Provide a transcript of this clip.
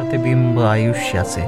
প্রতিবিম্ব আয়ুষ্য আছে।